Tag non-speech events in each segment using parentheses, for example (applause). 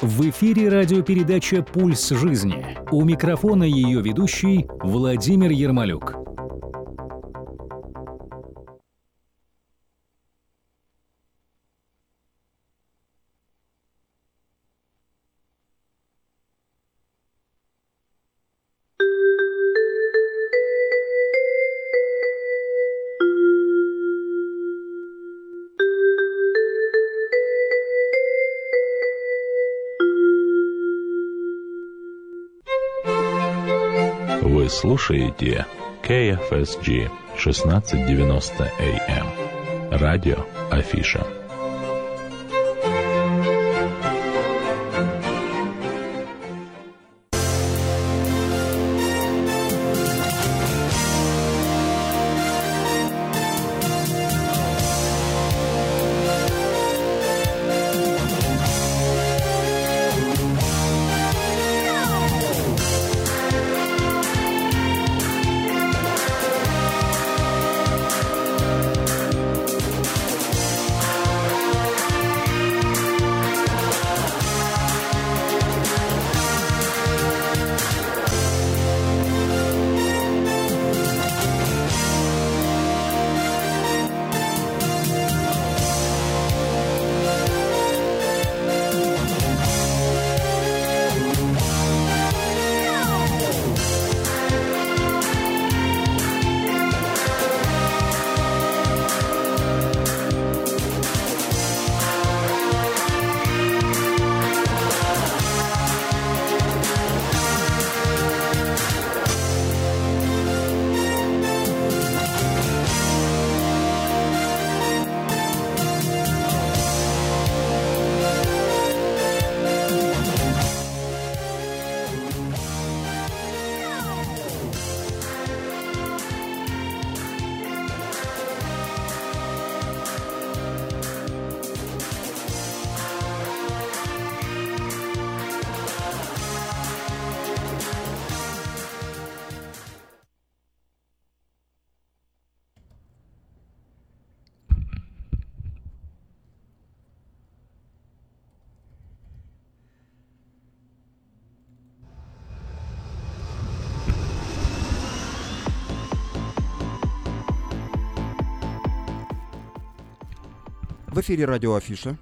В эфире радиопередача «Пульс жизни». У микрофона ее ведущий Владимир Ермолюк. Вы слушаете KFSG 1690 AM. Радио Афиша. В эфире радио Афиша.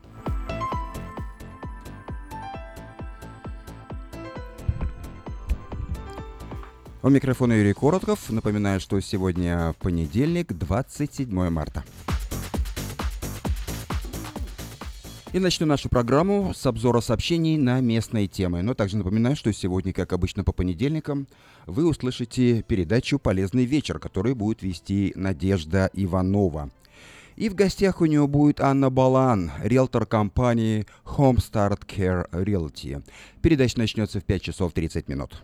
У микрофона Юрий Коротков. Напоминаю, что сегодня понедельник, 27 марта. И начну нашу программу с обзора сообщений на местные темы. Но также напоминаю, что сегодня, как обычно по понедельникам, вы услышите передачу «Полезный вечер», которую будет вести Надежда Иванова. И в гостях у нее будет Анна Балан, риэлтор компании Homestart Care Realty. Передача начнется в 5 часов 30 минут.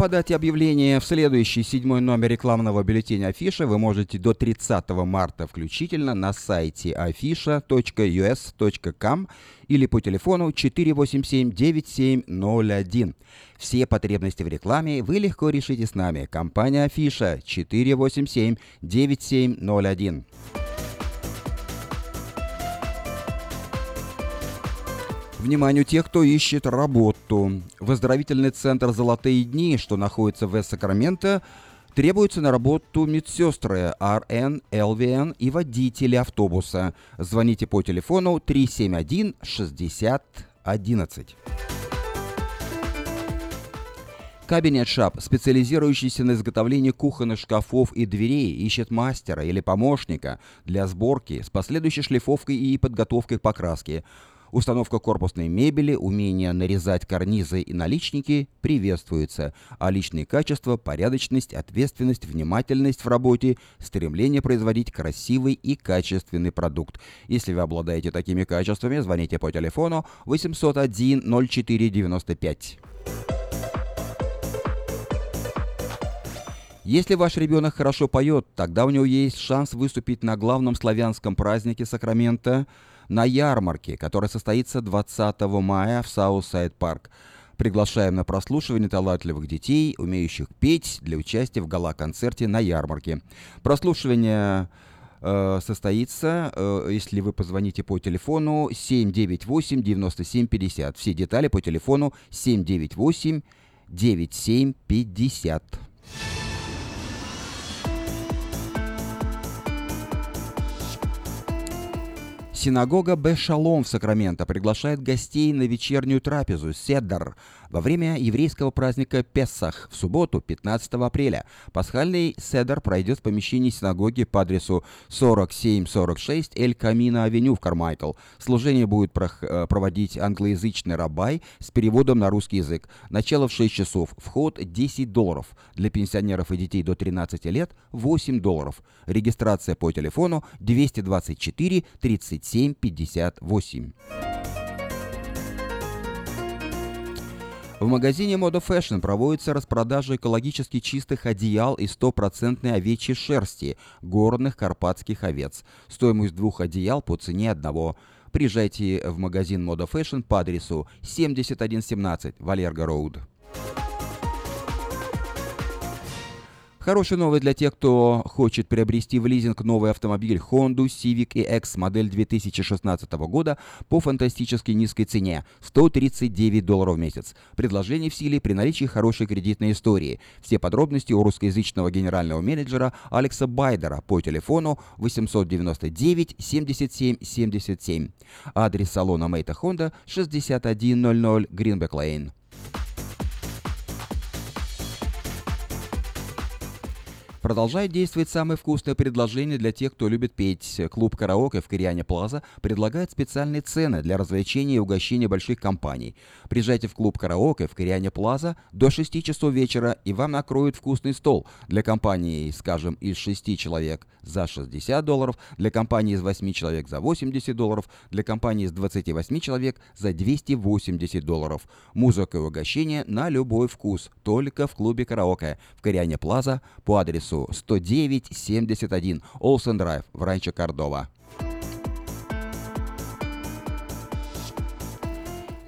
Подать объявление в следующий седьмой номер рекламного бюллетеня Афиша вы можете до 30 марта включительно на сайте afisha.us.com или по телефону 487-9701. Все потребности в рекламе вы легко решите с нами. Компания Афиша 487-9701. Вниманию тех, кто ищет работу. Выздоровительный центр «Золотые дни», что находится в Сакраменто, требуется на работу медсестры РН, ЛВН и водители автобуса. Звоните по телефону 371 60 11. Кабинет Шап, специализирующийся на изготовлении кухонных шкафов и дверей, ищет мастера или помощника для сборки с последующей шлифовкой и подготовкой к покраске. Установка корпусной мебели, умение нарезать карнизы и наличники приветствуется, а личные качества, порядочность, ответственность, внимательность в работе, стремление производить красивый и качественный продукт. Если вы обладаете такими качествами, звоните по телефону 801 0495. Если ваш ребенок хорошо поет, тогда у него есть шанс выступить на главном славянском празднике Сакраменто – на ярмарке, которая состоится 20 мая в Southside Park. Приглашаем на прослушивание талантливых детей, умеющих петь для участия в гала-концерте на ярмарке. Прослушивание э, состоится, э, если вы позвоните по телефону 798-9750. Все детали по телефону 798-9750. Синагога Бешалом в Сакраменто приглашает гостей на вечернюю трапезу «Седдар» во время еврейского праздника Песах в субботу, 15 апреля. Пасхальный седер пройдет в помещении синагоги по адресу 4746 Эль Камина Авеню в Кармайкл. Служение будет э, проводить англоязычный рабай с переводом на русский язык. Начало в 6 часов. Вход 10 долларов. Для пенсионеров и детей до 13 лет 8 долларов. Регистрация по телефону 224 37 58. В магазине Moda Fashion проводится распродажа экологически чистых одеял из стопроцентной овечьей шерсти горных карпатских овец. Стоимость двух одеял по цене одного. Приезжайте в магазин Moda Fashion по адресу 7117 Валерго Роуд. Хорошая новость для тех, кто хочет приобрести в лизинг новый автомобиль Honda Civic EX модель 2016 года по фантастически низкой цене – 139 долларов в месяц. Предложение в силе при наличии хорошей кредитной истории. Все подробности у русскоязычного генерального менеджера Алекса Байдера по телефону 899 77 77. Адрес салона Мейта Honda 6100 Greenback Lane. Продолжает действовать самое вкусное предложение для тех, кто любит петь. Клуб «Караоке» в Кориане Плаза предлагает специальные цены для развлечения и угощения больших компаний. Приезжайте в клуб «Караоке» в Кориане Плаза до 6 часов вечера, и вам накроют вкусный стол. Для компании, скажем, из 6 человек за 60 долларов, для компании из 8 человек за 80 долларов, для компании из 28 человек за 280 долларов. Музыка и угощение на любой вкус, только в клубе «Караоке» в Кориане Плаза по адресу 10971 Олсен Драйв в Ранчо Кордова.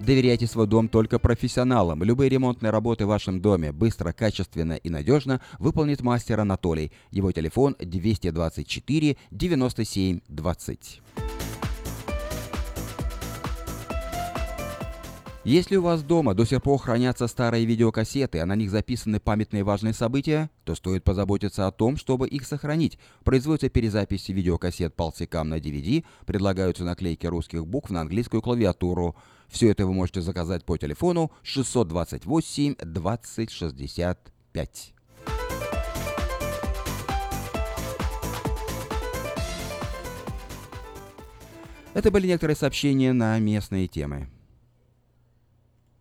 Доверяйте свой дом только профессионалам. Любые ремонтные работы в вашем доме быстро, качественно и надежно выполнит мастер Анатолий. Его телефон 224 97 20. Если у вас дома до сих пор хранятся старые видеокассеты, а на них записаны памятные важные события, то стоит позаботиться о том, чтобы их сохранить. Производятся перезаписи видеокассет полсекам на DVD, предлагаются наклейки русских букв на английскую клавиатуру. Все это вы можете заказать по телефону 628 2065. Это были некоторые сообщения на местные темы.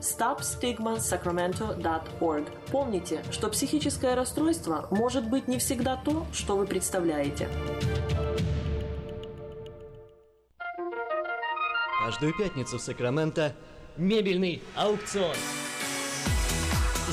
stopstigmasacramento.org. Помните, что психическое расстройство может быть не всегда то, что вы представляете. Каждую пятницу в Сакраменто мебельный аукцион.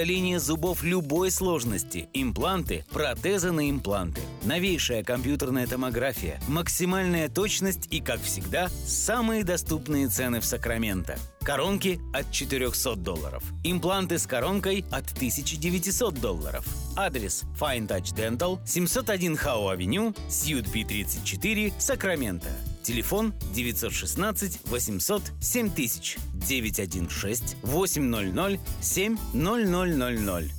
удаление зубов любой сложности, импланты, протезы на импланты, новейшая компьютерная томография, максимальная точность и, как всегда, самые доступные цены в Сакраменто. Коронки от 400 долларов. Импланты с коронкой от 1900 долларов. Адрес Fine Touch Dental, 701 Хау Авеню, Сьют Пи 34, Сакраменто. Телефон 916 800 7000 916 800 7000.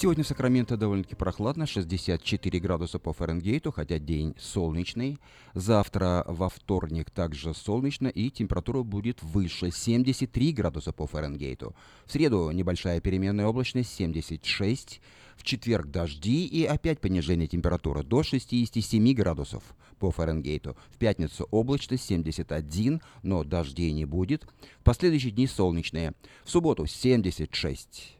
Сегодня в Сакраменто довольно-таки прохладно, 64 градуса по Фаренгейту, хотя день солнечный. Завтра во вторник также солнечно и температура будет выше, 73 градуса по Фаренгейту. В среду небольшая переменная облачность, 76. В четверг дожди и опять понижение температуры до 67 градусов по Фаренгейту. В пятницу облачность 71, но дождей не будет. В последующие дни солнечные. В субботу 76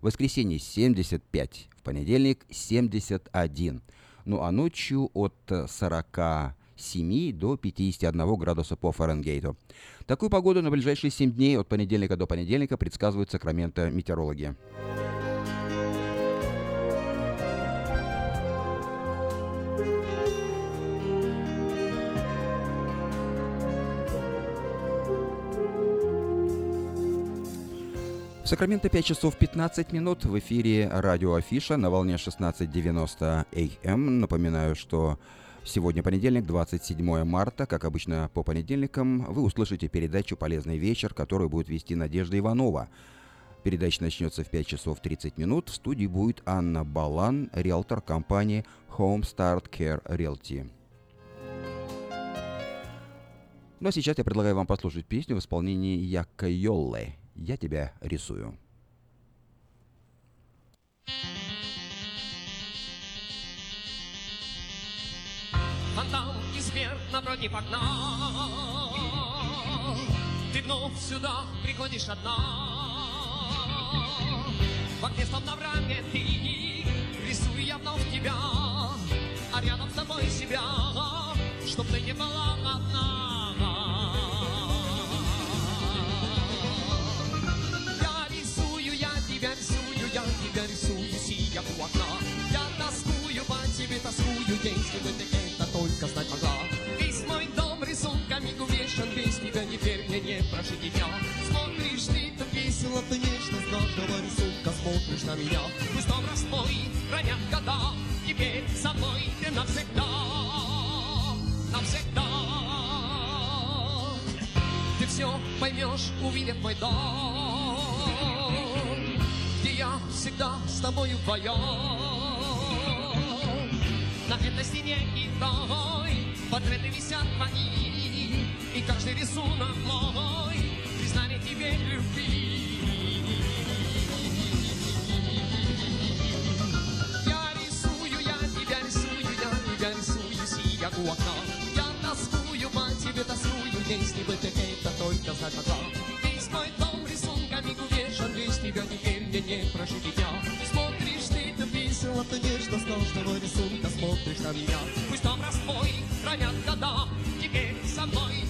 в воскресенье 75, в понедельник 71. Ну а ночью от 47 до 51 градуса по Фаренгейту. Такую погоду на ближайшие 7 дней от понедельника до понедельника предсказывают Сакраменто метеорологи. Сакраменто 5 часов 15 минут в эфире радио Афиша на волне 16.90 АМ. Напоминаю, что сегодня понедельник, 27 марта. Как обычно по понедельникам вы услышите передачу «Полезный вечер», которую будет вести Надежда Иванова. Передача начнется в 5 часов 30 минут. В студии будет Анна Балан, риэлтор компании Home Start Care Realty. Ну а сейчас я предлагаю вам послушать песню в исполнении Якка Йолле я тебя рисую. Фонтан и напротив окна. Ты вновь сюда приходишь одна. В окне словно в раме ты Рисую я вновь тебя А рядом с тобой себя теперь мне не прожить дня Смотришь ты так весело, ты нежно с каждого рисунка смотришь на меня. Пусть образ твой хранят года, теперь со мной ты навсегда Навсегда. Ты все поймешь, увидев мой дом я всегда с тобою вдвоем. На этой стене и той портреты висят твои, и каждый рисунок мой признание тебе любви. Я рисую, я тебя рисую, я тебя рисую, сия у окна. Я тоскую по тебе, тоскую, если бы ты это только знать могла. Весь мой дом рисунками увешан, без тебя теперь мне не прожить дня. Смотришь ты, то весело, то нежно, с каждого рисунка смотришь на меня. Пусть образ твой хранят года, теперь со мной ты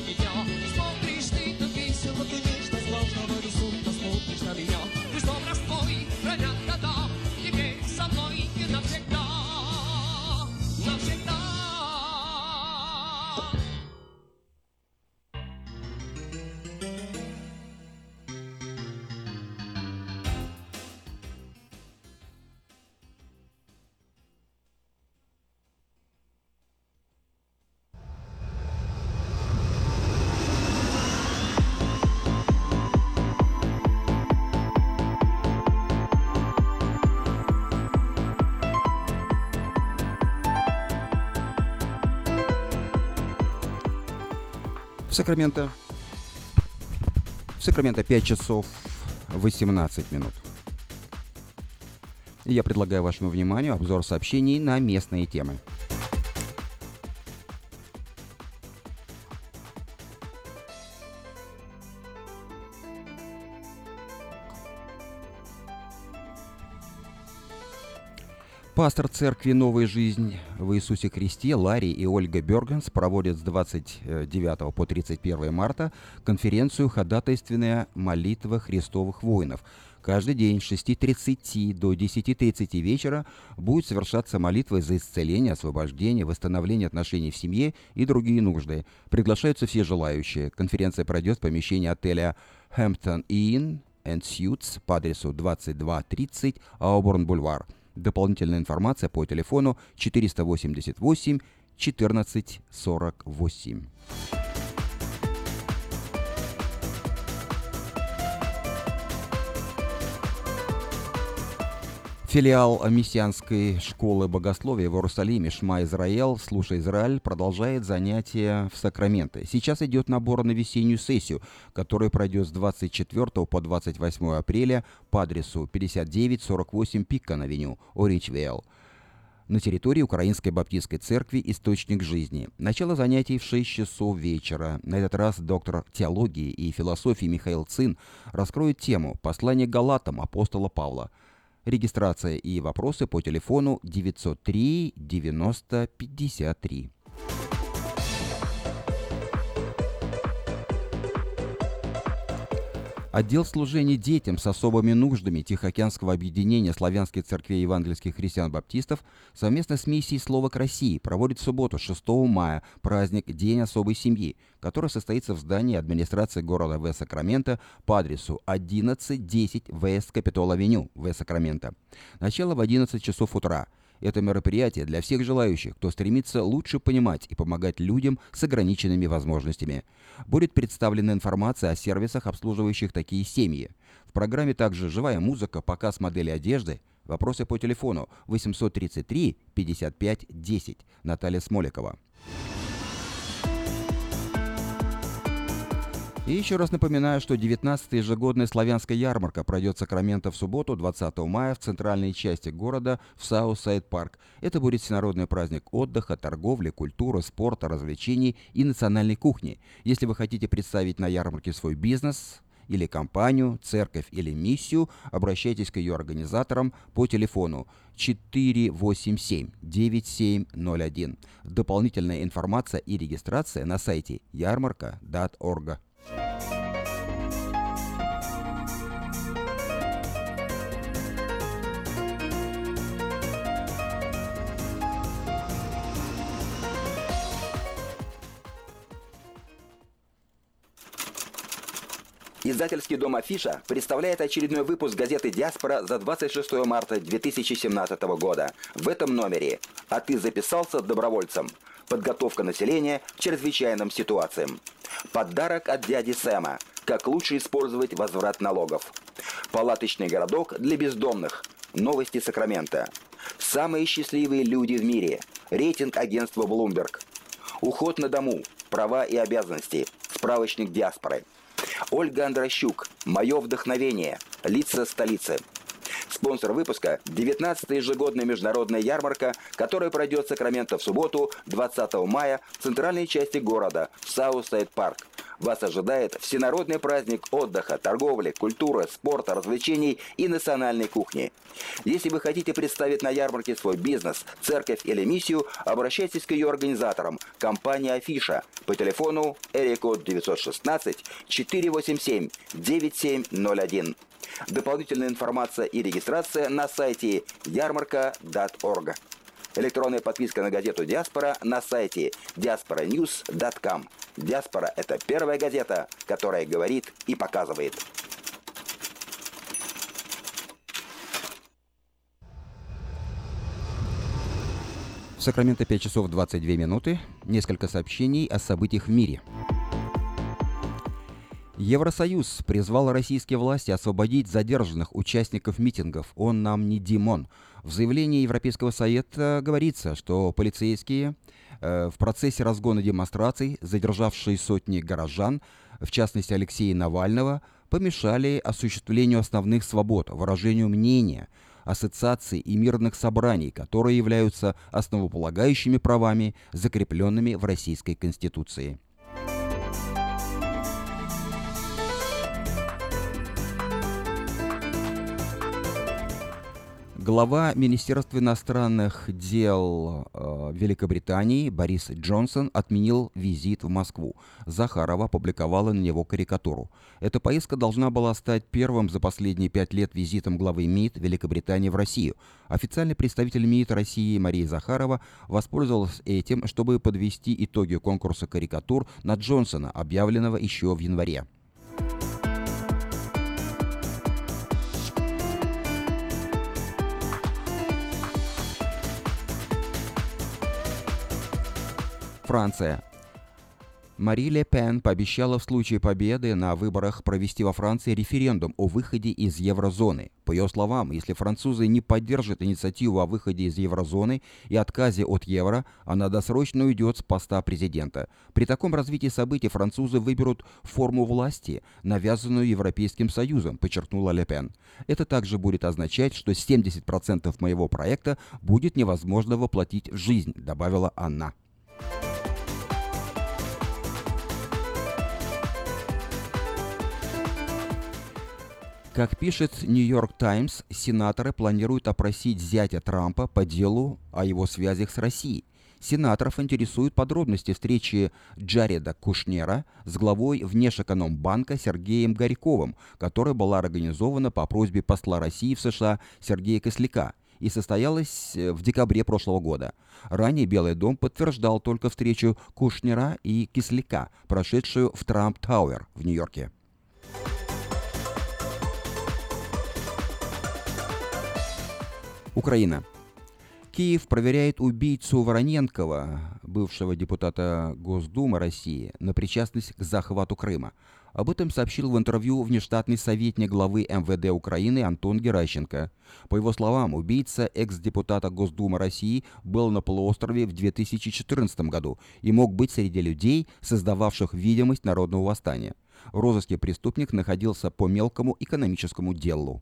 В Сакраменто... В Сакраменто 5 часов 18 минут. Я предлагаю вашему вниманию обзор сообщений на местные темы. Пастор церкви «Новая жизнь» в Иисусе Христе Ларри и Ольга Бергенс проводят с 29 по 31 марта конференцию «Ходатайственная молитва Христовых воинов». Каждый день с 6.30 до 10.30 вечера будет совершаться молитва за исцеление, освобождение, восстановление отношений в семье и другие нужды. Приглашаются все желающие. Конференция пройдет в помещении отеля Hampton Inn and Suites по адресу 2230 Ауборн-Бульвар. Дополнительная информация по телефону 488 1448. Филиал мессианской школы богословия в Иерусалиме Шма Израил, Слушай Израиль, продолжает занятия в Сакраменто. Сейчас идет набор на весеннюю сессию, которая пройдет с 24 по 28 апреля по адресу 5948 Пиккан-авеню, Оричвейл на территории Украинской Баптистской Церкви «Источник жизни». Начало занятий в 6 часов вечера. На этот раз доктор теологии и философии Михаил Цин раскроет тему «Послание Галатам апостола Павла». Регистрация и вопросы по телефону 903 90 53. Отдел служения детям с особыми нуждами Тихоокеанского объединения славянских церквей евангельских христиан-баптистов совместно с миссией «Слово к России» проводит в субботу 6 мая праздник День особой семьи, который состоится в здании администрации города В. Сакраменто по адресу 1110 West Capitol Avenue, West Сакраменто. Начало в 11 часов утра – это мероприятие для всех желающих, кто стремится лучше понимать и помогать людям с ограниченными возможностями. Будет представлена информация о сервисах, обслуживающих такие семьи. В программе также живая музыка, показ модели одежды, вопросы по телефону 833 55 10. Наталья Смоликова. И еще раз напоминаю, что 19-я ежегодная славянская ярмарка пройдет в Сакраменто в субботу, 20 мая, в центральной части города, в Southside Park. Это будет всенародный праздник отдыха, торговли, культуры, спорта, развлечений и национальной кухни. Если вы хотите представить на ярмарке свой бизнес, или компанию, церковь или миссию, обращайтесь к ее организаторам по телефону 487-9701. Дополнительная информация и регистрация на сайте ярмарка.орг. Издательский дом «Афиша» представляет очередной выпуск газеты «Диаспора» за 26 марта 2017 года. В этом номере «А ты записался добровольцем?» Подготовка населения к чрезвычайным ситуациям. Подарок от дяди Сэма. Как лучше использовать возврат налогов. Палаточный городок для бездомных. Новости Сакрамента. Самые счастливые люди в мире. Рейтинг агентства Bloomberg. Уход на дому. Права и обязанности. Справочник диаспоры. Ольга Андрощук. Мое вдохновение. Лица столицы. Спонсор выпуска – 19-я ежегодная международная ярмарка, которая пройдет в Сакраменто в субботу, 20 мая, в центральной части города, в Southside Park. Вас ожидает всенародный праздник отдыха, торговли, культуры, спорта, развлечений и национальной кухни. Если вы хотите представить на ярмарке свой бизнес, церковь или миссию, обращайтесь к ее организаторам, компания Афиша, по телефону area code 916 487 9701. Дополнительная информация и регистрация на сайте ярмарка.орг. Электронная подписка на газету «Диаспора» на сайте diasporanews.com. «Диаспора» — это первая газета, которая говорит и показывает. В Сакраменто 5 часов 22 минуты. Несколько сообщений о событиях в мире. Евросоюз призвал российские власти освободить задержанных участников митингов «Он нам не Димон». В заявлении Европейского Совета говорится, что полицейские э, в процессе разгона демонстраций, задержавшие сотни горожан, в частности Алексея Навального, помешали осуществлению основных свобод, выражению мнения, ассоциаций и мирных собраний, которые являются основополагающими правами, закрепленными в Российской Конституции. Глава Министерства иностранных дел э, Великобритании Борис Джонсон отменил визит в Москву. Захарова опубликовала на него карикатуру. Эта поездка должна была стать первым за последние пять лет визитом главы МИД Великобритании в Россию. Официальный представитель МИД России Мария Захарова воспользовалась этим, чтобы подвести итоги конкурса карикатур на Джонсона, объявленного еще в январе. Франция. Мари Ле Пен пообещала в случае победы на выборах провести во Франции референдум о выходе из еврозоны. По ее словам, если французы не поддержат инициативу о выходе из еврозоны и отказе от евро, она досрочно уйдет с поста президента. При таком развитии событий французы выберут форму власти, навязанную Европейским Союзом, подчеркнула Ле Пен. Это также будет означать, что 70% моего проекта будет невозможно воплотить в жизнь, добавила она. Как пишет Нью-Йорк Таймс, сенаторы планируют опросить зятя Трампа по делу о его связях с Россией. Сенаторов интересуют подробности встречи Джареда Кушнера с главой Внешэкономбанка Сергеем Горьковым, которая была организована по просьбе посла России в США Сергея Косляка и состоялась э, в декабре прошлого года. Ранее Белый дом подтверждал только встречу Кушнера и Кисляка, прошедшую в Трамп Тауэр в Нью-Йорке. Украина. Киев проверяет убийцу Вороненкова, бывшего депутата Госдумы России, на причастность к захвату Крыма. Об этом сообщил в интервью внештатный советник главы МВД Украины Антон Геращенко. По его словам, убийца экс-депутата Госдумы России был на полуострове в 2014 году и мог быть среди людей, создававших видимость народного восстания. В розыске преступник находился по мелкому экономическому делу.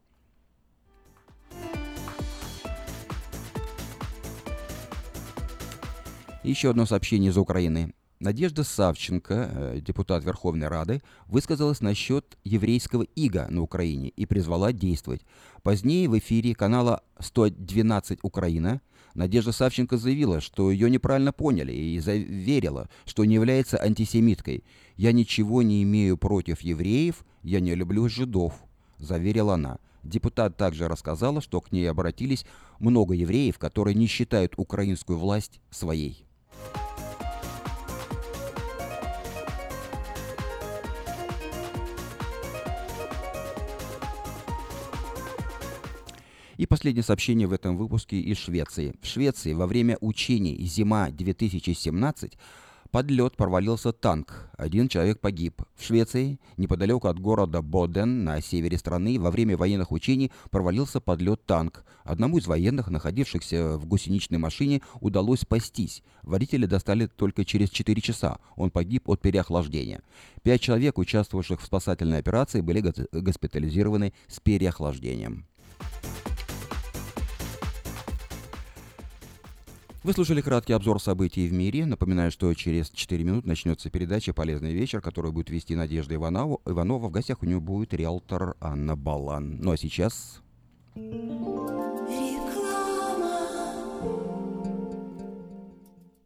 Еще одно сообщение из Украины. Надежда Савченко, э, депутат Верховной Рады, высказалась насчет еврейского ига на Украине и призвала действовать. Позднее в эфире канала 112 Украина Надежда Савченко заявила, что ее неправильно поняли и заверила, что не является антисемиткой. «Я ничего не имею против евреев, я не люблю жидов», – заверила она. Депутат также рассказала, что к ней обратились много евреев, которые не считают украинскую власть своей. И последнее сообщение в этом выпуске из Швеции. В Швеции во время учений «Зима-2017» под лед провалился танк. Один человек погиб. В Швеции, неподалеку от города Боден на севере страны, во время военных учений провалился под лед танк. Одному из военных, находившихся в гусеничной машине, удалось спастись. Водителя достали только через 4 часа. Он погиб от переохлаждения. Пять человек, участвовавших в спасательной операции, были госпитализированы с переохлаждением. Вы слушали краткий обзор событий в мире. Напоминаю, что через 4 минут начнется передача «Полезный вечер», которую будет вести Надежда Иванова. Иванова. В гостях у нее будет риэлтор Анна Балан. Ну а сейчас...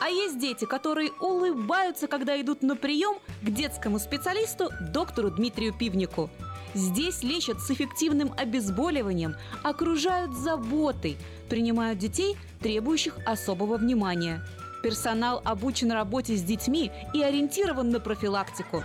А есть дети, которые улыбаются, когда идут на прием к детскому специалисту доктору Дмитрию Пивнику – Здесь лечат с эффективным обезболиванием, окружают заботой, принимают детей, требующих особого внимания. Персонал обучен работе с детьми и ориентирован на профилактику.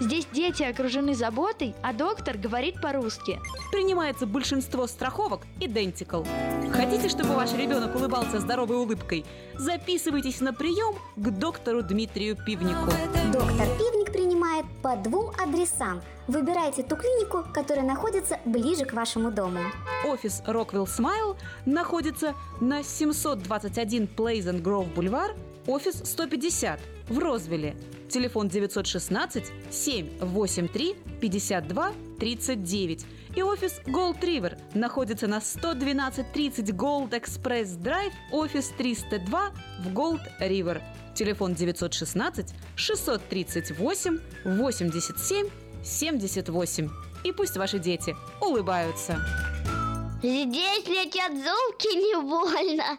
Здесь дети окружены заботой, а доктор говорит по-русски. Принимается большинство страховок Identical. Хотите, чтобы ваш ребенок улыбался здоровой улыбкой? Записывайтесь на прием к доктору Дмитрию Пивнику. Доктор Пивник принимает по двум адресам. Выбирайте ту клинику, которая находится ближе к вашему дому. Офис Rockwell Smile находится на 721 Pleasant Grove Бульвар, офис 150 в Розвилле. Телефон 916 783 52 39. И офис Gold River находится на 11230 Gold Express Drive, офис 302 в Gold River. Телефон 916 638 87 78. И пусть ваши дети улыбаются. Здесь летят золки не больно.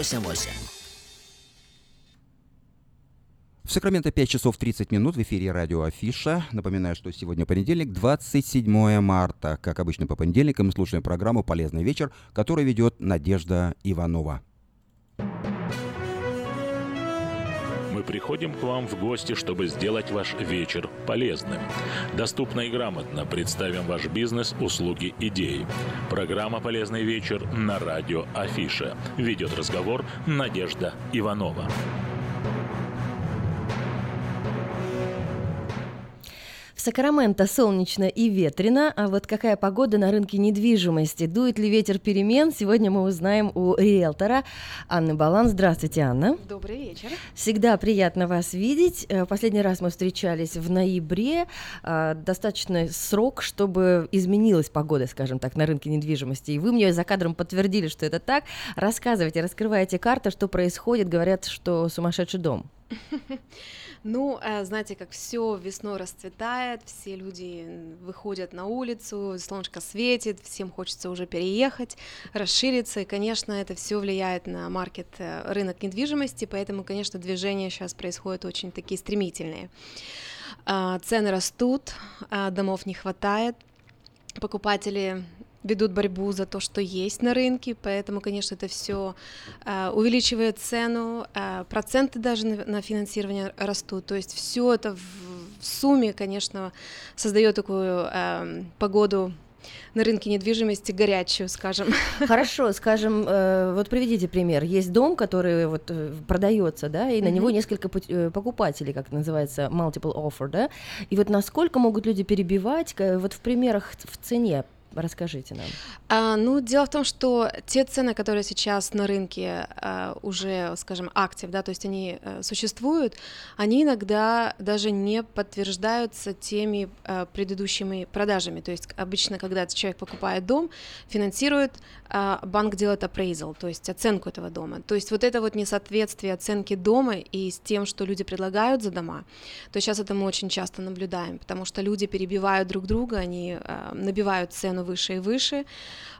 88. В Сакраменто 5 часов 30 минут в эфире радио Афиша. Напоминаю, что сегодня понедельник, 27 марта. Как обычно по понедельникам мы слушаем программу «Полезный вечер», которую ведет Надежда Иванова. Приходим к вам в гости, чтобы сделать ваш вечер полезным. Доступно и грамотно представим ваш бизнес, услуги, идеи. Программа «Полезный вечер» на радио Афиша. Ведет разговор Надежда Иванова. В Сакраменто солнечно и ветрено, а вот какая погода на рынке недвижимости? Дует ли ветер перемен? Сегодня мы узнаем у риэлтора Анны Балан. Здравствуйте, Анна. Добрый вечер. Всегда приятно вас видеть. Э, Последний раз мы встречались в ноябре. А, Достаточно срок, чтобы изменилась погода, скажем так, на рынке недвижимости. И вы мне за кадром подтвердили, что это так. Рассказывайте, раскрывайте карты, что происходит. Говорят, что сумасшедший дом. (laughs) Ну, э, знаете, как все весной расцветает, все люди выходят на улицу, солнышко светит, всем хочется уже переехать, расшириться, и, конечно, это все влияет на маркет, э, рынок недвижимости, поэтому, конечно, движения сейчас происходят очень такие стремительные. А, Цены растут, а, домов не хватает, покупатели ведут борьбу за то, что есть на рынке, поэтому, конечно, это все э, увеличивает цену, э, проценты даже на, на финансирование растут, то есть все это в, сумме, конечно, создает такую э, погоду на рынке недвижимости горячую, скажем. (laughs) Хорошо, скажем, э, вот приведите пример. Есть дом, который вот э, продается, да, и на Мгм. него несколько покупателей, как называется, multiple offer, да, и вот насколько могут люди перебивать, вот в примерах в цене, Расскажите нам. А, ну, дело в том, что те цены, которые сейчас на рынке а, уже, скажем, актив, да, то есть они а, существуют, они иногда даже не подтверждаются теми а, предыдущими продажами. То есть обычно, когда человек покупает дом, финансирует, а, банк делает appraisal, то есть оценку этого дома. То есть вот это вот несоответствие оценки дома и с тем, что люди предлагают за дома, то сейчас это мы очень часто наблюдаем, потому что люди перебивают друг друга, они а, набивают цену выше и выше,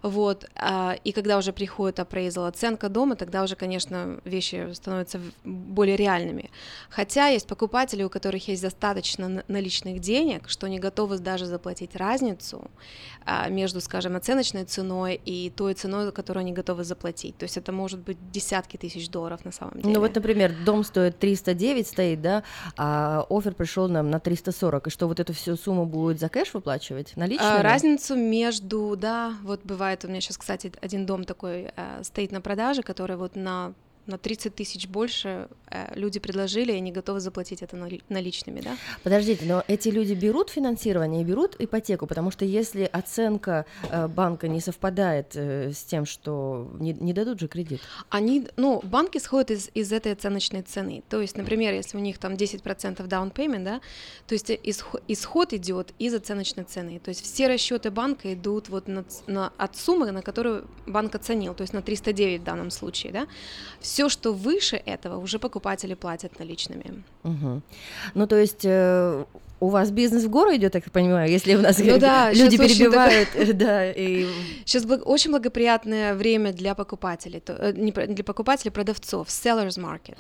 вот, а, и когда уже приходит appraisal, оценка дома, тогда уже, конечно, вещи становятся более реальными. Хотя есть покупатели, у которых есть достаточно наличных денег, что они готовы даже заплатить разницу а, между, скажем, оценочной ценой и той ценой, которую они готовы заплатить. То есть это может быть десятки тысяч долларов на самом деле. Ну вот, например, дом стоит 309 стоит, да, а офер пришел нам на 340, и что вот эту всю сумму будет за кэш выплачивать наличными? А, разницу между, да, вот бывает у меня сейчас, кстати, один дом такой а, стоит на продаже, который вот на на 30 тысяч больше э, люди предложили, и они готовы заплатить это наличными, да? Подождите, но эти люди берут финансирование и берут ипотеку, потому что если оценка э, банка не совпадает э, с тем, что не, не дадут же кредит. Они, ну, банки сходят из, из этой оценочной цены. То есть, например, если у них там 10% down payment, да, то есть исход, исход идет из оценочной цены. То есть все расчеты банка идут вот на, на, от суммы, на которую банк оценил, то есть на 309 в данном случае, да все, что выше этого, уже покупатели платят наличными. Угу. Ну, то есть э, у вас бизнес в гору идет, так я понимаю, если у нас ну, да, (laughs) люди перебивают, такое... (laughs) да, и... Сейчас очень благоприятное время для покупателей, то, э, не для покупателей, продавцов, sellers market.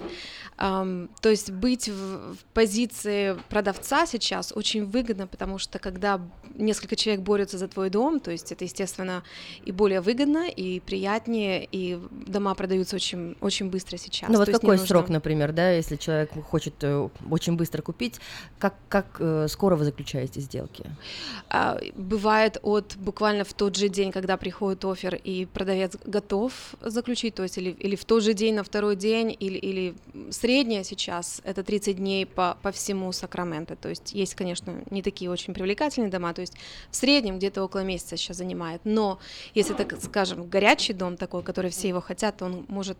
Um, то есть быть в, в позиции продавца сейчас очень выгодно, потому что когда несколько человек борются за твой дом, то есть это, естественно, и более выгодно, и приятнее, и дома продаются очень, очень быстро сейчас. Ну вот какой срок, например, да, если человек хочет э, очень быстро купить, как, как Э, скоро вы заключаете сделки? А, бывает от буквально в тот же день, когда приходит офер и продавец готов заключить, то есть или, или в тот же день, на второй день, или, или средняя сейчас это 30 дней по, по всему Сакраменто. То есть есть, конечно, не такие очень привлекательные дома, то есть в среднем где-то около месяца сейчас занимает. Но если, так скажем, горячий дом такой, который все его хотят, то он может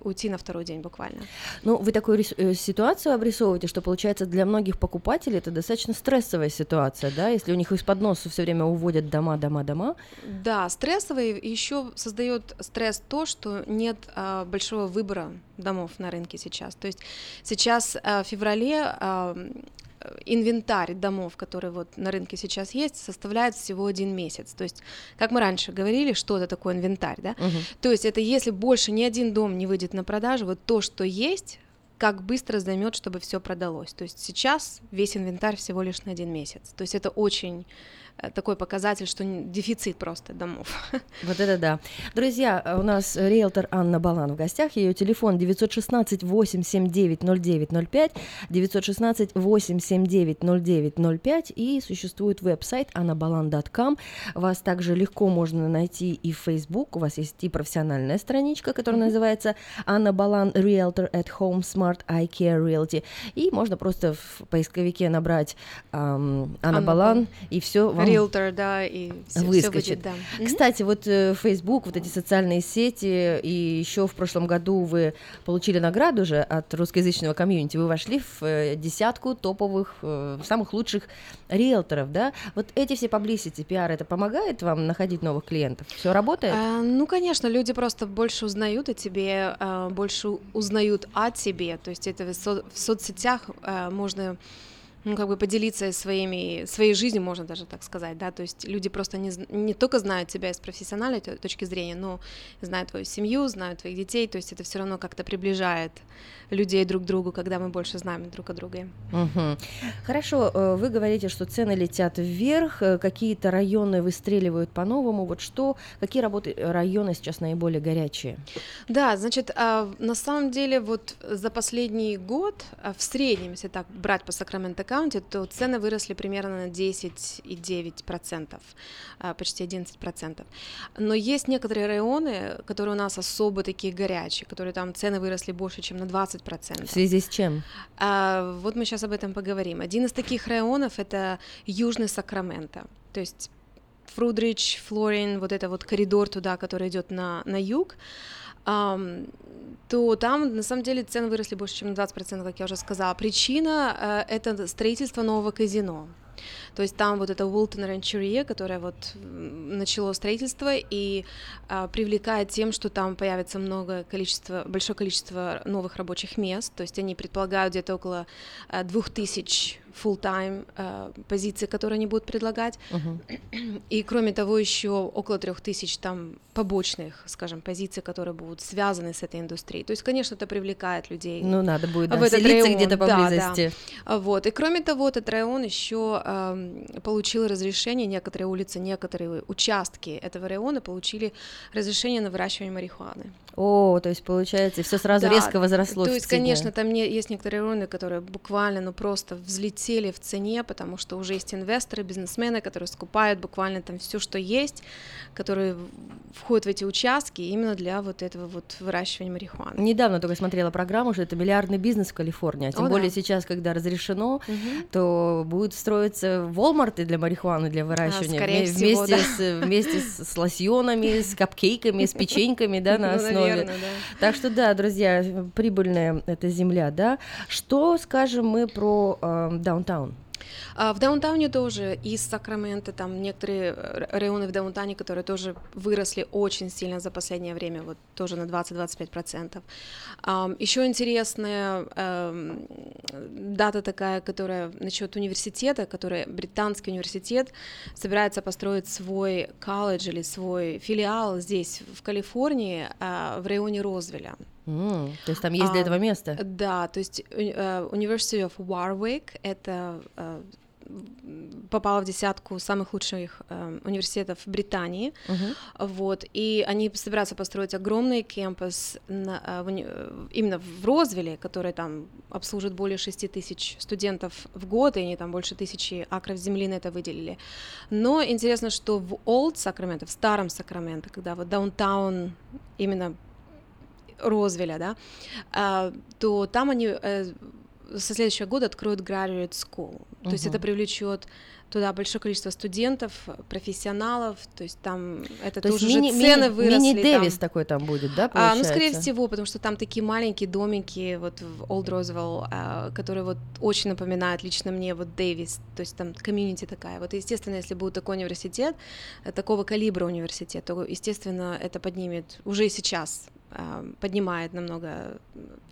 уйти на второй день буквально. Ну, вы такую э, ситуацию обрисовываете, что получается для многих покупателей это достаточно достаточно стрессовая ситуация, да, если у них из-под носа все время уводят дома, дома, дома. Да, стрессовый еще создает стресс то, что нет а, большого выбора домов на рынке сейчас. То есть сейчас а, в феврале а, инвентарь домов, который вот на рынке сейчас есть, составляет всего один месяц. То есть, как мы раньше говорили, что это такое инвентарь, да? Угу. То есть это если больше ни один дом не выйдет на продажу, вот то, что есть, как быстро займет, чтобы все продалось. То есть сейчас весь инвентарь всего лишь на один месяц. То есть это очень такой показатель, что дефицит просто домов. (laughs) Вот это да. Друзья, э, у нас риэлтор Анна Балан в гостях. Ее телефон 916 879 0905, 916 879 0905 и существует веб-сайт annabalan.com. Вас также легко можно найти и в Facebook. У вас есть и профессиональная страничка, которая mm-hmm. называется Анна Балан Realtor at Home Smart Eye Care Realty. И можно просто в поисковике набрать эм, Анна Балан и все вам Realtor, да, и все, выскочит. Все будет, да. Кстати, вот э, Facebook, вот эти социальные сети, и еще в прошлом году вы получили награду же от русскоязычного комьюнити. Вы вошли в э, десятку топовых, э, самых лучших риэлторов, да? Вот эти все publicity, пиар, это помогает вам находить новых клиентов? Все работает? А, ну, конечно, люди просто больше узнают о тебе, а, больше узнают о тебе. То есть это в, со- в соцсетях а, можно ну, как бы поделиться своими, своей жизнью, можно даже так сказать, да, то есть люди просто не, не только знают тебя с профессиональной точки зрения, но знают твою семью, знают твоих детей, то есть это все равно как-то приближает людей друг к другу, когда мы больше знаем друг о друге. Угу. Хорошо, э, вы говорите, что цены летят вверх, э, какие-то районы выстреливают по-новому. Вот что, какие работы э, районы сейчас наиболее горячие? Да, значит, а, на самом деле вот за последний год в среднем, если так брать по Сакраменто Каунти, то цены выросли примерно на 10,9%, а, почти 11%. Но есть некоторые районы, которые у нас особо такие горячие, которые там цены выросли больше, чем на 20 15%. В связи с чем? А, вот мы сейчас об этом поговорим. Один из таких районов это Южный Сакраменто. То есть Фрудрич, Флорин, вот это вот коридор туда, который идет на, на юг, то там на самом деле цены выросли больше, чем на 20%, как я уже сказала. Причина э, это строительство нового казино. То есть там вот это Wilton Rancheria, которое вот начало строительство и а, привлекает тем, что там появится много количество, большое количество новых рабочих мест. То есть они предполагают где-то около а, двух тысяч full-time а, позиций, которые они будут предлагать. И кроме того, еще около трех тысяч там побочных, скажем, позиций, которые будут связаны с этой индустрией. То есть, конечно, это привлекает людей. Ну, надо будет, да, в этот район. где-то Да, да. поблизости. А, Вот. И кроме того, этот район еще эм, получил разрешение, некоторые улицы, некоторые участки этого района получили разрешение на выращивание марихуаны. О, то есть получается, все сразу Да, резко возросло То есть, конечно, там не, есть некоторые районы, которые буквально, ну просто взлетели в цене, потому что уже есть инвесторы, бизнесмены, которые скупают буквально там все, что есть, которые входят в эти участки именно для вот этого вот выращивания марихуаны. Недавно только смотрела программу, что это миллиардный бизнес в Калифорнии, а тем О, да. более сейчас, когда разрешено, Мгм. то будут строиться Волмарты для марихуаны, для выращивания, А, скорее всего, вместе, да. с, вместе с, с лосьонами, с капкейками, с печеньками, да, на Ну, основе. да. Так что да, друзья, прибыльная эта земля, да. Что скажем мы про э, даунтаун? А, В даунтауне тоже из Сакрамента, там некоторые р- районы в даунтауне, которые тоже выросли очень сильно за последнее время, вот тоже на 20-25%. Ам, Еще интересная эм, дата такая, которая насчет университета, который британский университет собирается построить свой колледж или свой филиал здесь, в Калифорнии, а, в районе Розвилля. М, то есть там есть для А, этого место? Да, то есть уни- э, University of Warwick это э, попала в десятку самых лучших э, университетов Британии, Мгм. вот, и они собираются построить огромный кампус на, э, в э, именно в Розвилле, который там обслужит более 6 тысяч студентов в год, и они там больше тысячи акров земли на это выделили. Но интересно, что в Old Сакраменто, в старом Сакраменто, когда вот даунтаун именно Розвилля, да, а, то там они э, со следующего года откроют graduate school. То есть Мгм. это привлечет туда большое количество студентов, профессионалов, то есть там это То есть тоже мини- цены мини- выросли. мини-Дэвис там. такой там будет, да, А, получается? ну, скорее всего, потому что там такие маленькие домики вот в Олд Розвелл, а, которые вот очень напоминают лично мне вот Дэвис, то есть там комьюнити такая. Вот, естественно, если будет такой университет, э, такого калибра университет, то, естественно, это поднимет уже и сейчас а, поднимает намного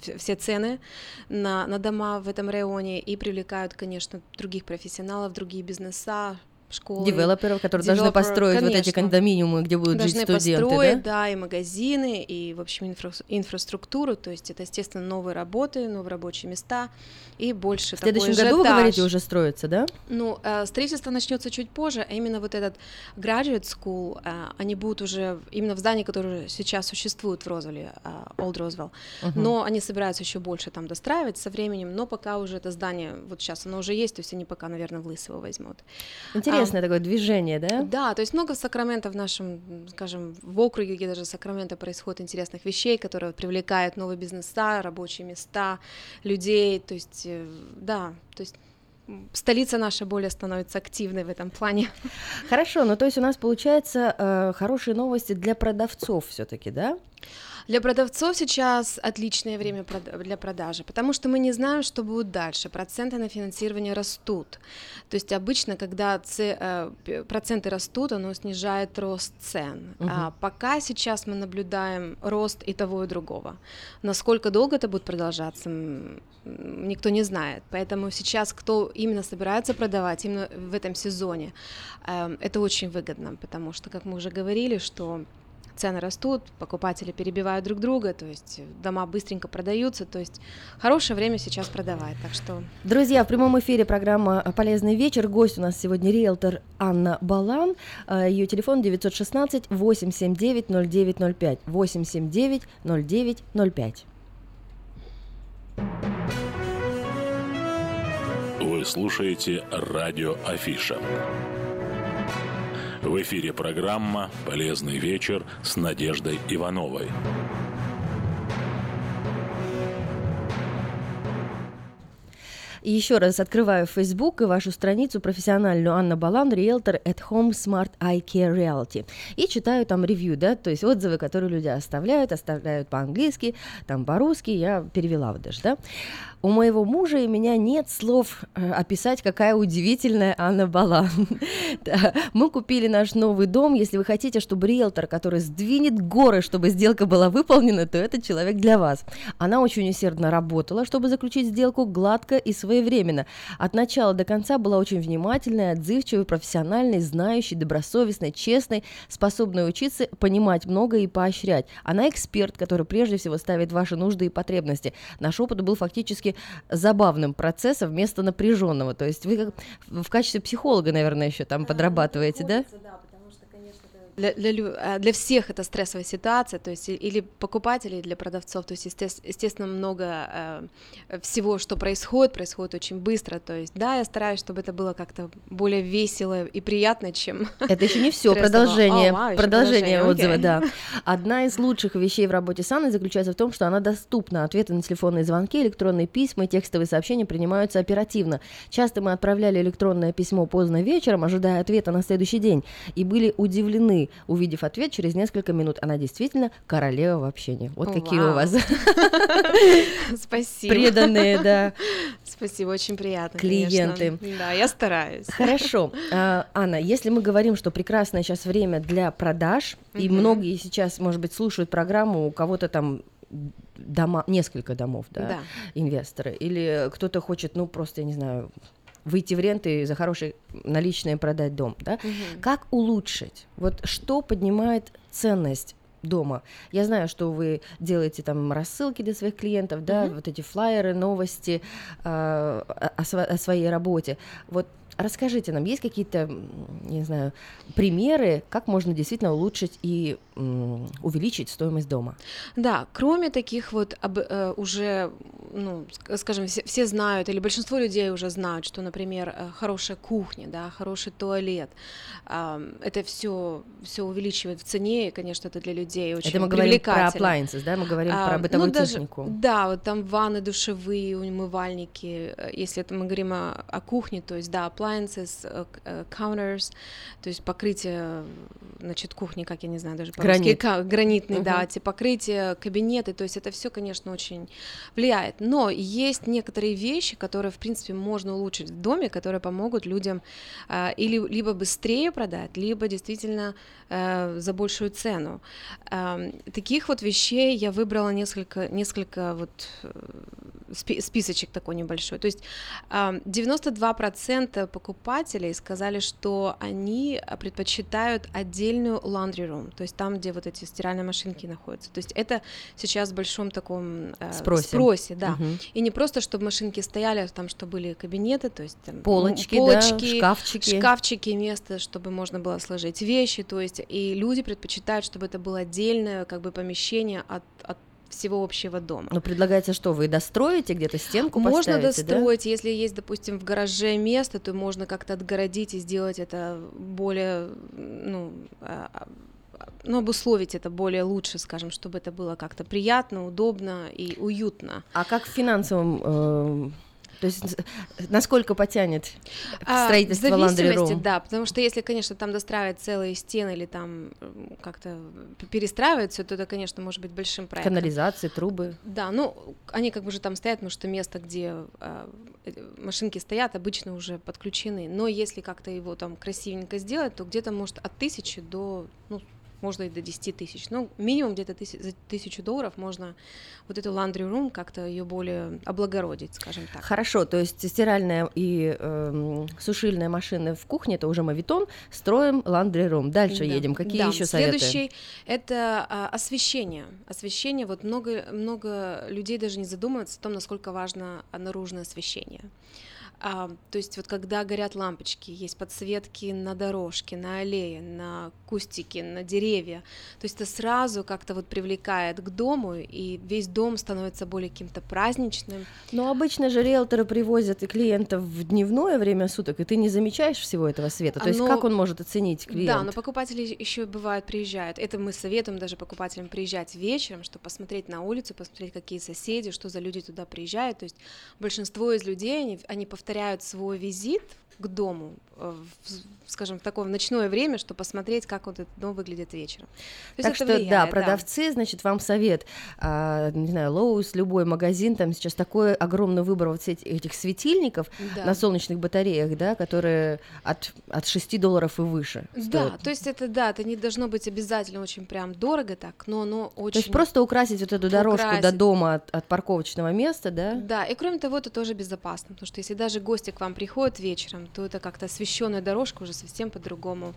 вс- все цены на, на дома в этом районе и привлекают, конечно, других профессионалов, другие бизнеса, школы. Девелоперов, которые должны Девелоперов, построить вот эти конечно. кондоминиумы, где будут Должны жить студенты, построить, да? да, и магазины, и, в общем, инфра- инфраструктуру, то есть это, естественно, новые работы, новые рабочие места, и больше В следующем году, вы ажиотаж. говорите, уже строится, да? Ну, э, строительство начнется чуть позже, а именно вот этот graduate school, э, они будут уже именно в здании, которое сейчас существует в Розвилле, э, Old Roosevelt, Мгм. но они собираются еще больше там достраивать со временем, но пока уже это здание, вот сейчас оно уже есть, то есть они пока, наверное, в Лыс его возьмут. Интересное такое движение, да? Да, то есть много в Сакраменто в нашем, скажем, в округе, где даже Сакраменто происходит интересных вещей, которые привлекают новые бизнеса, рабочие места, людей, то есть, э, да, то есть столица наша более становится активной в этом плане. Хорошо, ну то есть у нас получается э, хорошие новости для продавцов все-таки, да? Для продавцов сейчас отличное время для продажи, потому что мы не знаем, что будет дальше. Проценты на финансирование растут. То есть обычно, когда э, проценты растут, оно снижает рост цен. Мгм. А пока сейчас мы наблюдаем рост и того, и другого. Насколько долго это будет продолжаться, никто не знает. Поэтому сейчас, кто именно собирается продавать, именно в этом сезоне, эм, это очень выгодно, потому что, как мы уже говорили, что цены растут, покупатели перебивают друг друга, то есть дома быстренько продаются, то есть хорошее время сейчас продавать, так что Друзья, в прямом эфире программа «Полезный вечер». Гость у нас сегодня риэлтор Анна Балан. Ее телефон 916-879-0905. 879-0905. Вы слушаете радио Афиша. В эфире программа «Полезный вечер» с Надеждой Ивановой. И еще раз открываю Facebook и вашу страницу профессиональную Анна Балан, риэлтор at Home Smart Eye Care Realty. И читаю там ревью, да, то есть отзывы, которые люди оставляют, оставляют по-английски, там по-русски, я перевела вот даже, да. У моего мужа и меня нет слов э, описать, какая удивительная Анна Балан. (laughs) Мы купили наш новый дом. Если вы хотите, чтобы риэлтор, который сдвинет горы, чтобы сделка была выполнена, то это человек для вас. Она очень усердно работала, чтобы заключить сделку гладко и своевременно. От начала до конца была очень внимательной, отзывчивой, профессиональной, знающей, добросовестной, честной, способной учиться, понимать много и поощрять. Она эксперт, который прежде всего ставит ваши нужды и потребности. Наш опыт был фактически забавным процессом вместо напряженного. То есть вы как в качестве психолога, наверное, еще там подрабатываете, да? Для, для, а, для всех это стрессовая ситуация, то есть или покупателей, для продавцов, то есть естес- естественно много э, всего, что происходит, происходит очень быстро, то есть да, я стараюсь, чтобы это было как-то более весело и приятно, чем (laughs) Это еще не все, продолжение, О, вау, ещё продолжение отзыва, да. (laughs) Одна из лучших вещей в работе с Анной заключается в том, что она доступна. Ответы на телефонные звонки, электронные письма и текстовые сообщения принимаются оперативно. Часто мы отправляли электронное письмо поздно вечером, ожидая ответа на следующий день, и были удивлены, увидев ответ через несколько минут. Она действительно королева в общении. Вот О, какие у вау. вас (laughs) Спасибо. преданные, да. Спасибо, очень приятно. Клиенты. конечно. Да, я стараюсь. Хорошо. (laughs) А, Анна, если мы говорим, что прекрасное сейчас время для продаж, и Мгм. многие сейчас, может быть, слушают программу, у кого-то там дома, несколько домов, да, Да. инвесторы, или кто-то хочет, ну, просто, я не знаю, выйти в ренты и за хорошие наличные продать дом, да? Мгм. Как улучшить? Вот что поднимает ценность дома. Я знаю, что вы делаете там рассылки для своих клиентов, да, Мгм. вот эти флайеры, новости а, о, о своей работе. Вот расскажите нам, есть какие-то, не знаю, примеры, как можно действительно улучшить и увеличить стоимость дома? Да, кроме таких вот об- э, уже, ну, ск- скажем, все, все знают, или большинство людей уже знают, что, например, э, хорошая кухня, да, хороший туалет, ам, это все, все увеличивает в цене, и, конечно, это для людей очень Это мы говорим про appliances, да, мы говорим А, про бытовую ну, даже- технику. Да, вот там ванны, душевые, умывальники. э, Если это мы говорим о, о кухне, то есть, да, appliances, э, к- э, counters, то есть покрытие, значит, кухни, как я не знаю, даже по-русски, Гранит. гранитный, да, Мгм. эти покрытия, кабинеты, то есть это все, конечно, очень влияет. Но есть некоторые вещи, которые, в принципе, можно улучшить в доме, которые помогут людям а, или либо быстрее продать, либо действительно э, за большую цену. Ам, таких вот вещей я выбрала несколько, несколько вот э, спи- списочек такой небольшой. То есть ам, 92% покупателей сказали, что они а, предпочитают отдельную laundry room, то есть там, где вот эти стиральные машинки находятся. То есть это сейчас в большом таком э, Спросе. да. Мгм. И не просто, чтобы машинки стояли, а там, чтобы были кабинеты, то есть там, м, Полочки, да, полочки, шкафчики. шкафчики, место, чтобы можно было сложить вещи, то есть и люди предпочитают, чтобы это было отдельное как бы помещение от, от всего общего дома. Ну, предлагается что, вы достроите где-то стенку Можно поставите, да? достроить, если есть, допустим, в гараже место, то можно как-то отгородить и сделать это более, ну, а, а, ну, обусловить это более лучше, скажем, чтобы это было как-то приятно, удобно и уютно. А как в финансовом... эм, то есть с- насколько потянет А, строительство в Laundry зависимости, да, потому что если, конечно, там достраивать целые стены или там как-то перестраивать все, то это, конечно, может быть большим проектом. Канализации, трубы. Да, ну, они как бы уже там стоят, потому что место, где а, э, машинки стоят, обычно уже подключены. Но если как-то его там красивенько сделать, то где-то, может, от тысячи до, ну, можно и до 10 тысяч. Ну, минимум где-то тыси- за тысячу долларов можно вот эту laundry room как-то ее более облагородить, скажем так. Хорошо, то есть стиральная и эм, сушильная машины в кухне это уже мавитон, строим Laundry Room. Дальше Да. едем. Какие Да. еще советы? Следующий это а, освещение. Освещение. Вот много много людей даже не задумываются о том, насколько важно наружное освещение. А, то есть вот когда горят лампочки, есть подсветки на дорожке, на аллее, на кустике, на деревья, то есть это сразу как-то вот привлекает к дому, и весь дом становится более каким-то праздничным. Но обычно же риэлторы привозят и клиентов в дневное время суток, и ты не замечаешь всего этого света. То есть Но- как он может оценить клиент? Да, но покупатели еще бывают приезжают. Это мы советуем даже покупателям приезжать вечером, чтобы посмотреть на улицу, посмотреть, какие соседи, что за люди туда приезжают. То есть большинство из людей, они, они повторяют свой визит к дому, скажем, в такое в ночное время, чтобы посмотреть, как вот этот дом выглядит вечером. То так что, да, влияет, продавцы, значит, вам совет, а, не знаю, Лоус, любой магазин, там сейчас такой огромный выбор вот этих, светильников Да. на солнечных батареях, да, которые от, от 6 долларов и выше Да, стоят. то есть это да, это не должно быть обязательно очень прям дорого так, но оно очень. То есть просто украсить вот эту дорожку до Украсить. дома от, от парковочного места, да? Да, и кроме того, это тоже безопасно, потому что если даже гости к вам приходят вечером, то это как-то освещенная дорожка уже совсем по-другому.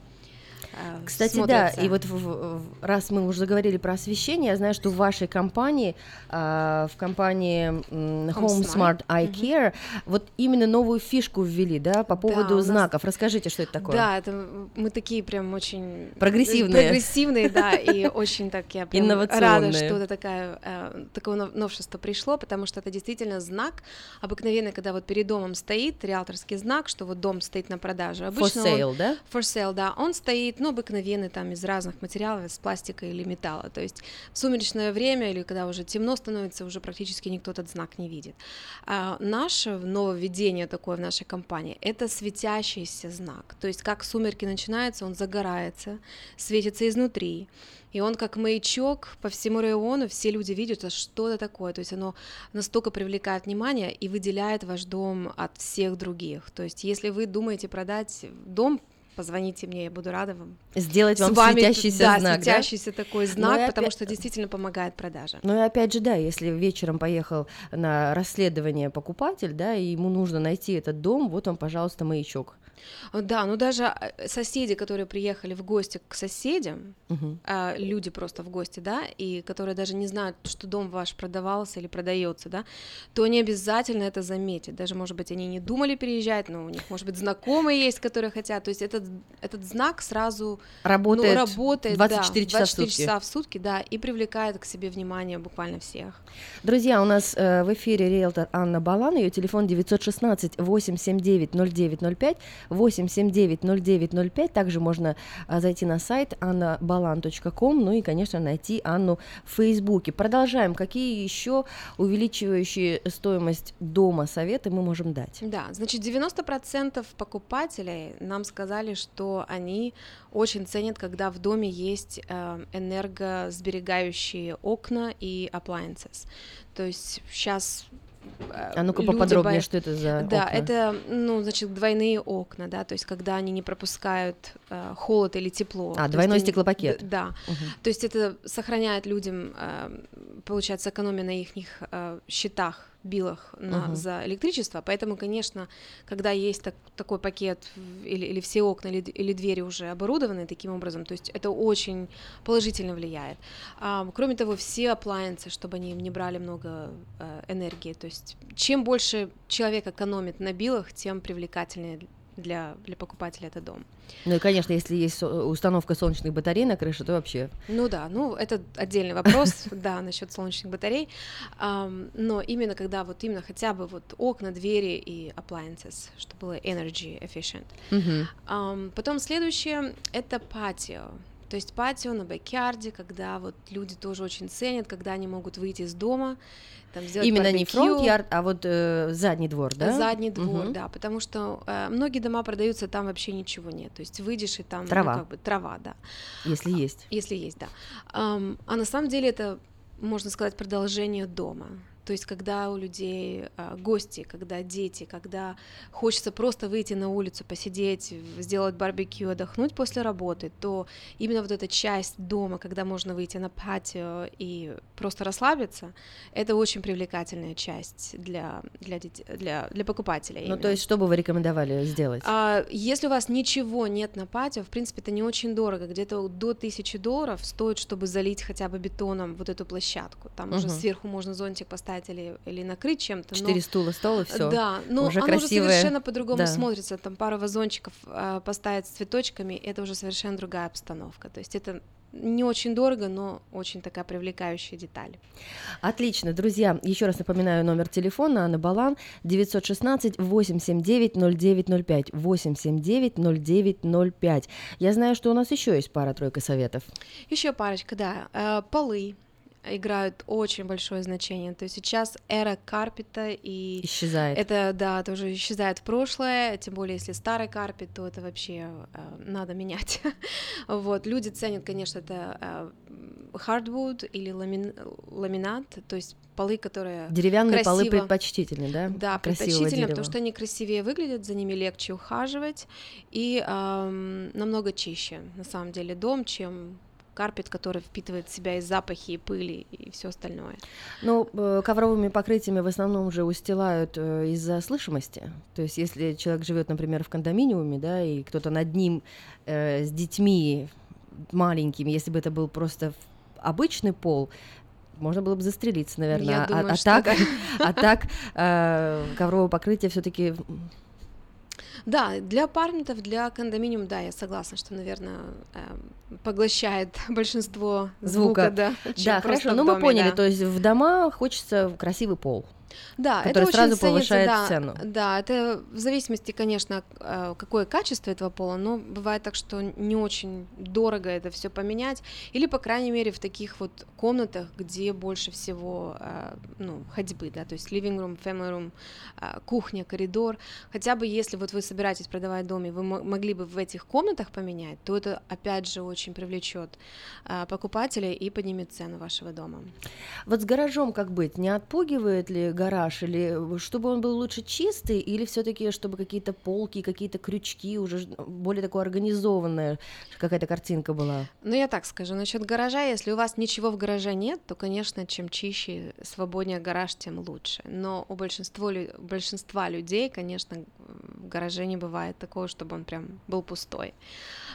Э, Кстати, смотрится. да, и вот в- в- раз мы уже заговорили про освещение, я знаю, что в вашей компании, а, в компании м, Home Smart Eye Care, вот именно новую фишку ввели, да, по поводу нас- знаков. Расскажите, что это такое? Да, это мы такие прям очень Прогрессивные. прогрессивные, да, и (laughs) очень так я прям рада, что это такая, э, такое нов- новшество пришло, потому что это действительно знак обыкновенный, когда вот перед домом стоит риэлторский знак, что вот дом стоит на продаже. For Обычно sale, он, да? For sale, да. Он стоит, ну, обыкновенный там из разных материалов, из пластика или металла. То есть в сумеречное время или когда уже темно становится, уже практически никто этот знак не видит. А наше нововведение такое в нашей компании — это светящийся знак. То есть как сумерки начинаются, он загорается, светится изнутри. И он как маячок по всему району, все люди видят, это что-то такое. То есть оно настолько привлекает внимание и выделяет ваш дом от всех других. То есть если вы думаете продать дом, позвоните мне, я буду рада вам. Сделать вам вами, светящийся да, знак, да? светящийся такой Ну знак, и потому опять- что действительно помогает продаже. Ну и опять же, да, если вечером поехал на расследование покупатель, да, и ему нужно найти этот дом, вот вам, пожалуйста, маячок. Да, ну даже э, соседи, которые приехали в гости к соседям, Мгм. а, люди просто в гости, да, и которые даже не знают, что дом ваш продавался или продается, да, то они обязательно это заметят. Даже, может быть, они не думали переезжать, но у них, может быть, знакомые есть, которые хотят. То есть этот, этот знак сразу Работает ну, работает 24 да, часа в 24 сутки. часа в сутки, да, и привлекает к себе внимание буквально всех. Друзья, у нас э, в эфире риэлтор Анна Балан, ее телефон 916-879-0905, 879-0905, также можно а, зайти на сайт annabalan.com, ну и, конечно, найти Анну в Фейсбуке. Продолжаем. Какие еще увеличивающие стоимость дома советы мы можем дать? Да, значит, 90% покупателей нам сказали, что они очень ценят, когда в доме есть э, энергосберегающие окна и appliances. То есть сейчас А ну-ка поподробнее, что это за Да, окна? это, ну, значит, двойные окна, да, то есть когда они не пропускают э, холод или тепло. А, есть двойной они- стеклопакет. д- Да, Мгм. то есть это сохраняет людям, э, получается, экономия на их э, счетах, билах на, Мгм. за электричество, поэтому, конечно, когда есть так- такой пакет или, или все окна или, или двери уже оборудованы таким образом, то есть это очень положительно влияет. А, кроме того, все appliances, чтобы они не брали много э, энергии, то есть чем больше человек экономит на билах, тем привлекательнее для, для покупателя это дом. Ну и, конечно, если есть установка солнечных батарей на крыше, то вообще Ну да, ну это отдельный вопрос, (laughs) да, насчет солнечных батарей, но именно когда вот именно хотя бы вот окна, двери и appliances, чтобы было energy efficient. Потом следующее это патио. То есть патио на бэкярде, когда вот люди тоже очень ценят, когда они могут выйти из дома, там сделать именно не барбекю. фронт-ярд, а вот э, задний двор, да? Задний двор, Мгм. да, потому что э, многие дома продаются, там вообще ничего нет, то есть выйдешь и там ну, Трава. как бы трава, да, Если есть. если есть, да. Ам, а на самом деле это, можно сказать, продолжение дома. То есть, когда у людей а, гости, когда дети, когда хочется просто выйти на улицу, посидеть, сделать барбекю, отдохнуть после работы, то именно вот эта часть дома, когда можно выйти на патио и просто расслабиться, это очень привлекательная часть для, для, детей, для, для покупателей. Ну, именно. то есть, что бы вы рекомендовали сделать? А, если у вас ничего нет на патио, в принципе, это не очень дорого, где-то до 1000 долларов стоит, чтобы залить хотя бы бетоном вот эту площадку. Там уже Мгм. сверху можно зонтик поставить поставить или, или накрыть чем-то. Четыре но- стула, стол и все. Да, но уже оно красивое. уже совершенно по-другому Да. смотрится. Там пару вазончиков э, поставить с цветочками, это уже совершенно другая обстановка. То есть это не очень дорого, но очень такая привлекающая деталь. Отлично, друзья, еще раз напоминаю номер телефона Анны Балан 916 879 0905 879 0905. Я знаю, что у нас еще есть пара-тройка советов. Еще парочка, да. Э, Полы играют очень большое значение. То есть сейчас эра карпета и Исчезает. это да тоже исчезает в прошлое. Тем более если старый карпет, то это вообще э, надо менять. (laughs) вот люди ценят, конечно, это э, hardwood или ламин- ламинат, то есть полы, которые Деревянные полы красиво- предпочтительны, да? Да, Красивого предпочтительно, дерева. потому что они красивее выглядят, за ними легче ухаживать и эм, намного чище, на самом деле, дом, чем карпет, который впитывает в себя и запахи, и пыли, и все остальное. Ну, э, ковровыми покрытиями в основном уже устилают э, из-за слышимости. То есть, если человек живет, например, в кондоминиуме, да, и кто-то над ним э, с детьми маленькими, если бы это был просто обычный пол, можно было бы застрелиться, наверное. Я а, думаю, а так, (laughs) а так э, ковровое покрытие все-таки Да, для апартментов, для кондоминиум, да, я согласна, что, наверное, поглощает (laughs) большинство звука, звука. да. Да, хорошо. Ну, мы доме, поняли. да. То есть в дома хочется красивый пол. Да, который это сразу ценится, повышает да, цену. Да, это в зависимости, конечно, э, какое качество этого пола, но бывает так, что не очень дорого это все поменять, или, по крайней мере, в таких вот комнатах, где больше всего э, ну, ходьбы, да, то есть living room, family room, э, кухня, коридор, хотя бы если вот вы собираетесь продавать дом, и вы мо- могли бы в этих комнатах поменять, то это, опять же, очень привлечет покупателей и поднимет цену вашего дома. Вот с гаражом как быть? Не отпугивает ли гараж? Или чтобы он был лучше чистый? Или все таки чтобы какие-то полки, какие-то крючки, уже ж- более такое организованная какая-то картинка была? Ну, я так скажу, насчет гаража, если у вас ничего в гараже нет, то, конечно, чем чище, свободнее гараж, тем лучше. Но у большинства, большинства людей, конечно, в гараже не бывает такого, чтобы он прям был пустой.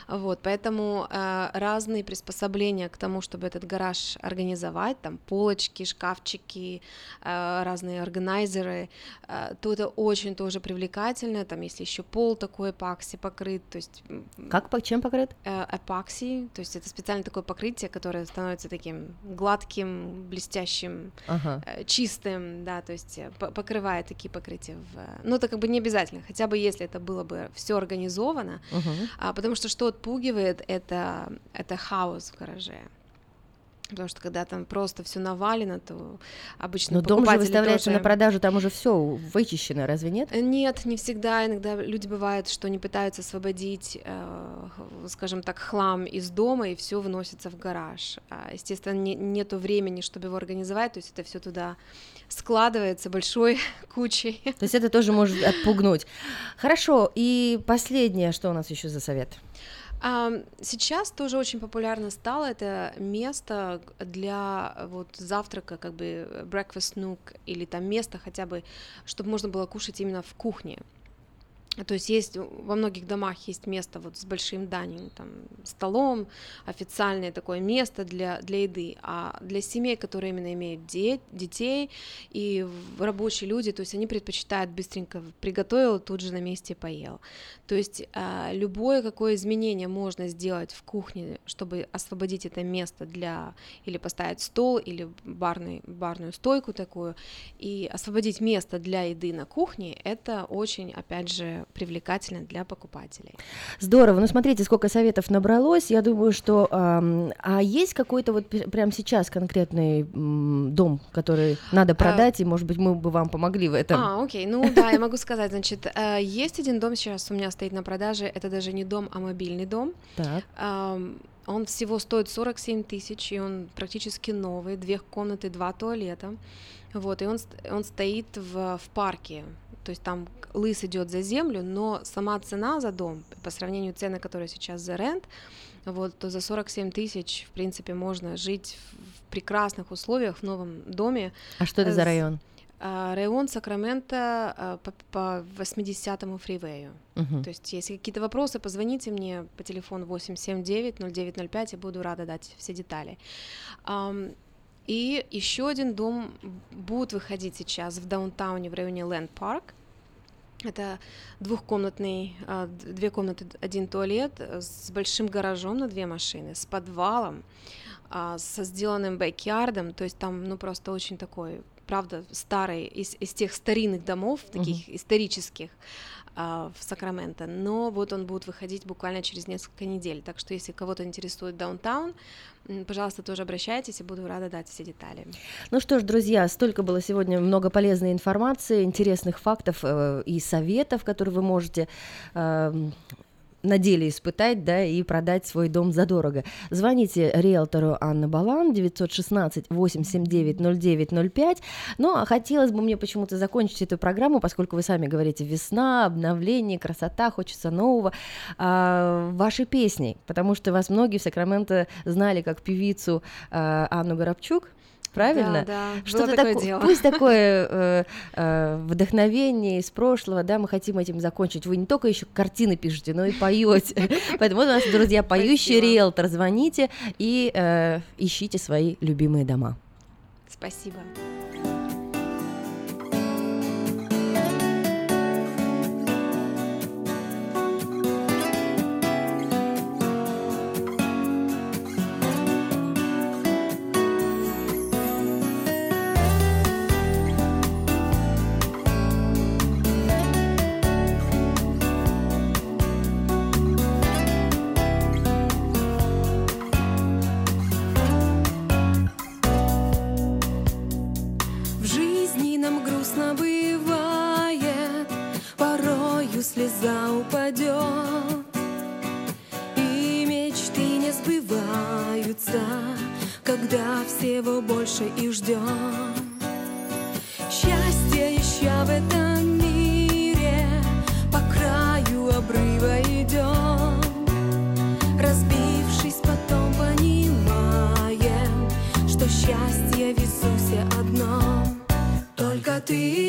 Вот, поэтому э, разные приспособления к тому, чтобы этот гараж организовать, там полочки, шкафчики, э, разные органайзеры, э, то это очень тоже привлекательно. Там, если еще пол такой эпокси покрыт, то есть Как, чем покрыт? э, эпокси, то есть это специальное такое покрытие, которое становится таким гладким, блестящим, Ага. э, чистым, да, то есть э, по- покрывает такие покрытия. В... Ну, это как бы не обязательно, хотя бы если это было бы все организовано, Мгм. а, потому что что отпугивает, это, это хаос в гараже. Потому что когда там просто все навалено, то обычно Но дом же выставляется тоже- на продажу, там уже все вычищено, разве нет? Э, Нет, не всегда. Иногда люди бывают, что не пытаются освободить, э, скажем так, хлам из дома, и все выносится в гараж. А, естественно, не- нету времени, чтобы его организовать, то есть это все туда складывается большой (laughs) кучей. То есть это тоже может отпугнуть. Хорошо, и последнее, что у нас еще за совет? Сейчас тоже очень популярно стало это место для вот завтрака, как бы breakfast nook, или там место хотя бы, чтобы можно было кушать именно в кухне. То есть есть во многих домах есть место вот с большим дайнинг, там, столом, официальное такое место для, для еды, а для семей, которые именно имеют де- детей и рабочие люди, то есть они предпочитают быстренько приготовил, тут же на месте поел. То есть а, любое какое изменение можно сделать в кухне, чтобы освободить это место для или поставить стол, или барный, барную стойку такую, и освободить место для еды на кухне, это очень, опять же, привлекательно для покупателей. Здорово. Ну, смотрите, сколько советов набралось. Я думаю, что... ам, а есть какой-то вот пр- прямо сейчас конкретный дом, который надо продать, и, может быть, мы бы вам помогли в этом? А, окей, ну да, я могу сказать, значит, э, есть один дом сейчас у меня стоит на продаже, это даже не дом, а мобильный дом. Так. Он всего стоит 47 тысяч, и он практически новый, две комнаты, два туалета. Вот, и он, он стоит в, в парке, то есть там лыс идет за землю, но сама цена за дом, по сравнению цены, которая сейчас за рент, вот, то за 47 тысяч, в принципе, можно жить в прекрасных условиях в новом доме. А что это за С- район? а, Район Сакраменто а, по, по 80-му фривею. Мгм. То есть, если какие-то вопросы, позвоните мне по телефону 879-0905, я буду рада дать все детали. И еще один дом будет выходить сейчас в даунтауне в районе Ленд Парк. Это двухкомнатный, а, две комнаты, один туалет э, с большим гаражом на две машины, с подвалом, а, со сделанным бэкьярдом, то есть там, ну, просто очень такой, правда, старый, из, из тех старинных домов, таких исторических. а, в Сакраменто, но вот он будет выходить буквально через несколько недель, так что если кого-то интересует даунтаун, пожалуйста, тоже обращайтесь, и буду рада дать все детали. Ну что ж, друзья, столько было сегодня много полезной информации, интересных фактов э, и советов, которые вы можете э, на деле испытать, да, и продать свой дом задорого. Звоните риэлтору Анна Балан 916-879-0905. Ну, а хотелось бы мне почему-то закончить эту программу, поскольку вы сами говорите «весна», «обновление», «красота», «хочется нового», а, вашей песней, потому что вас многие в Сакраменто знали как певицу а, Анну Горобчук, правильно? Да, да, Что-то такое тако- дело. Пусть такое (laughs) э, э, вдохновение из прошлого, да, мы хотим этим закончить. Вы не только еще картины пишете, но и поете. (laughs) Поэтому вот у нас, друзья, поющий риэлтор. Звоните и э, ищите свои любимые дома. Спасибо. Слеза упадет, и мечты не сбываются, когда всего больше и ждем. Счастье ища в этом мире, по краю обрыва идем, разбившись потом понимаем, что счастье в Иисусе одном. Только ты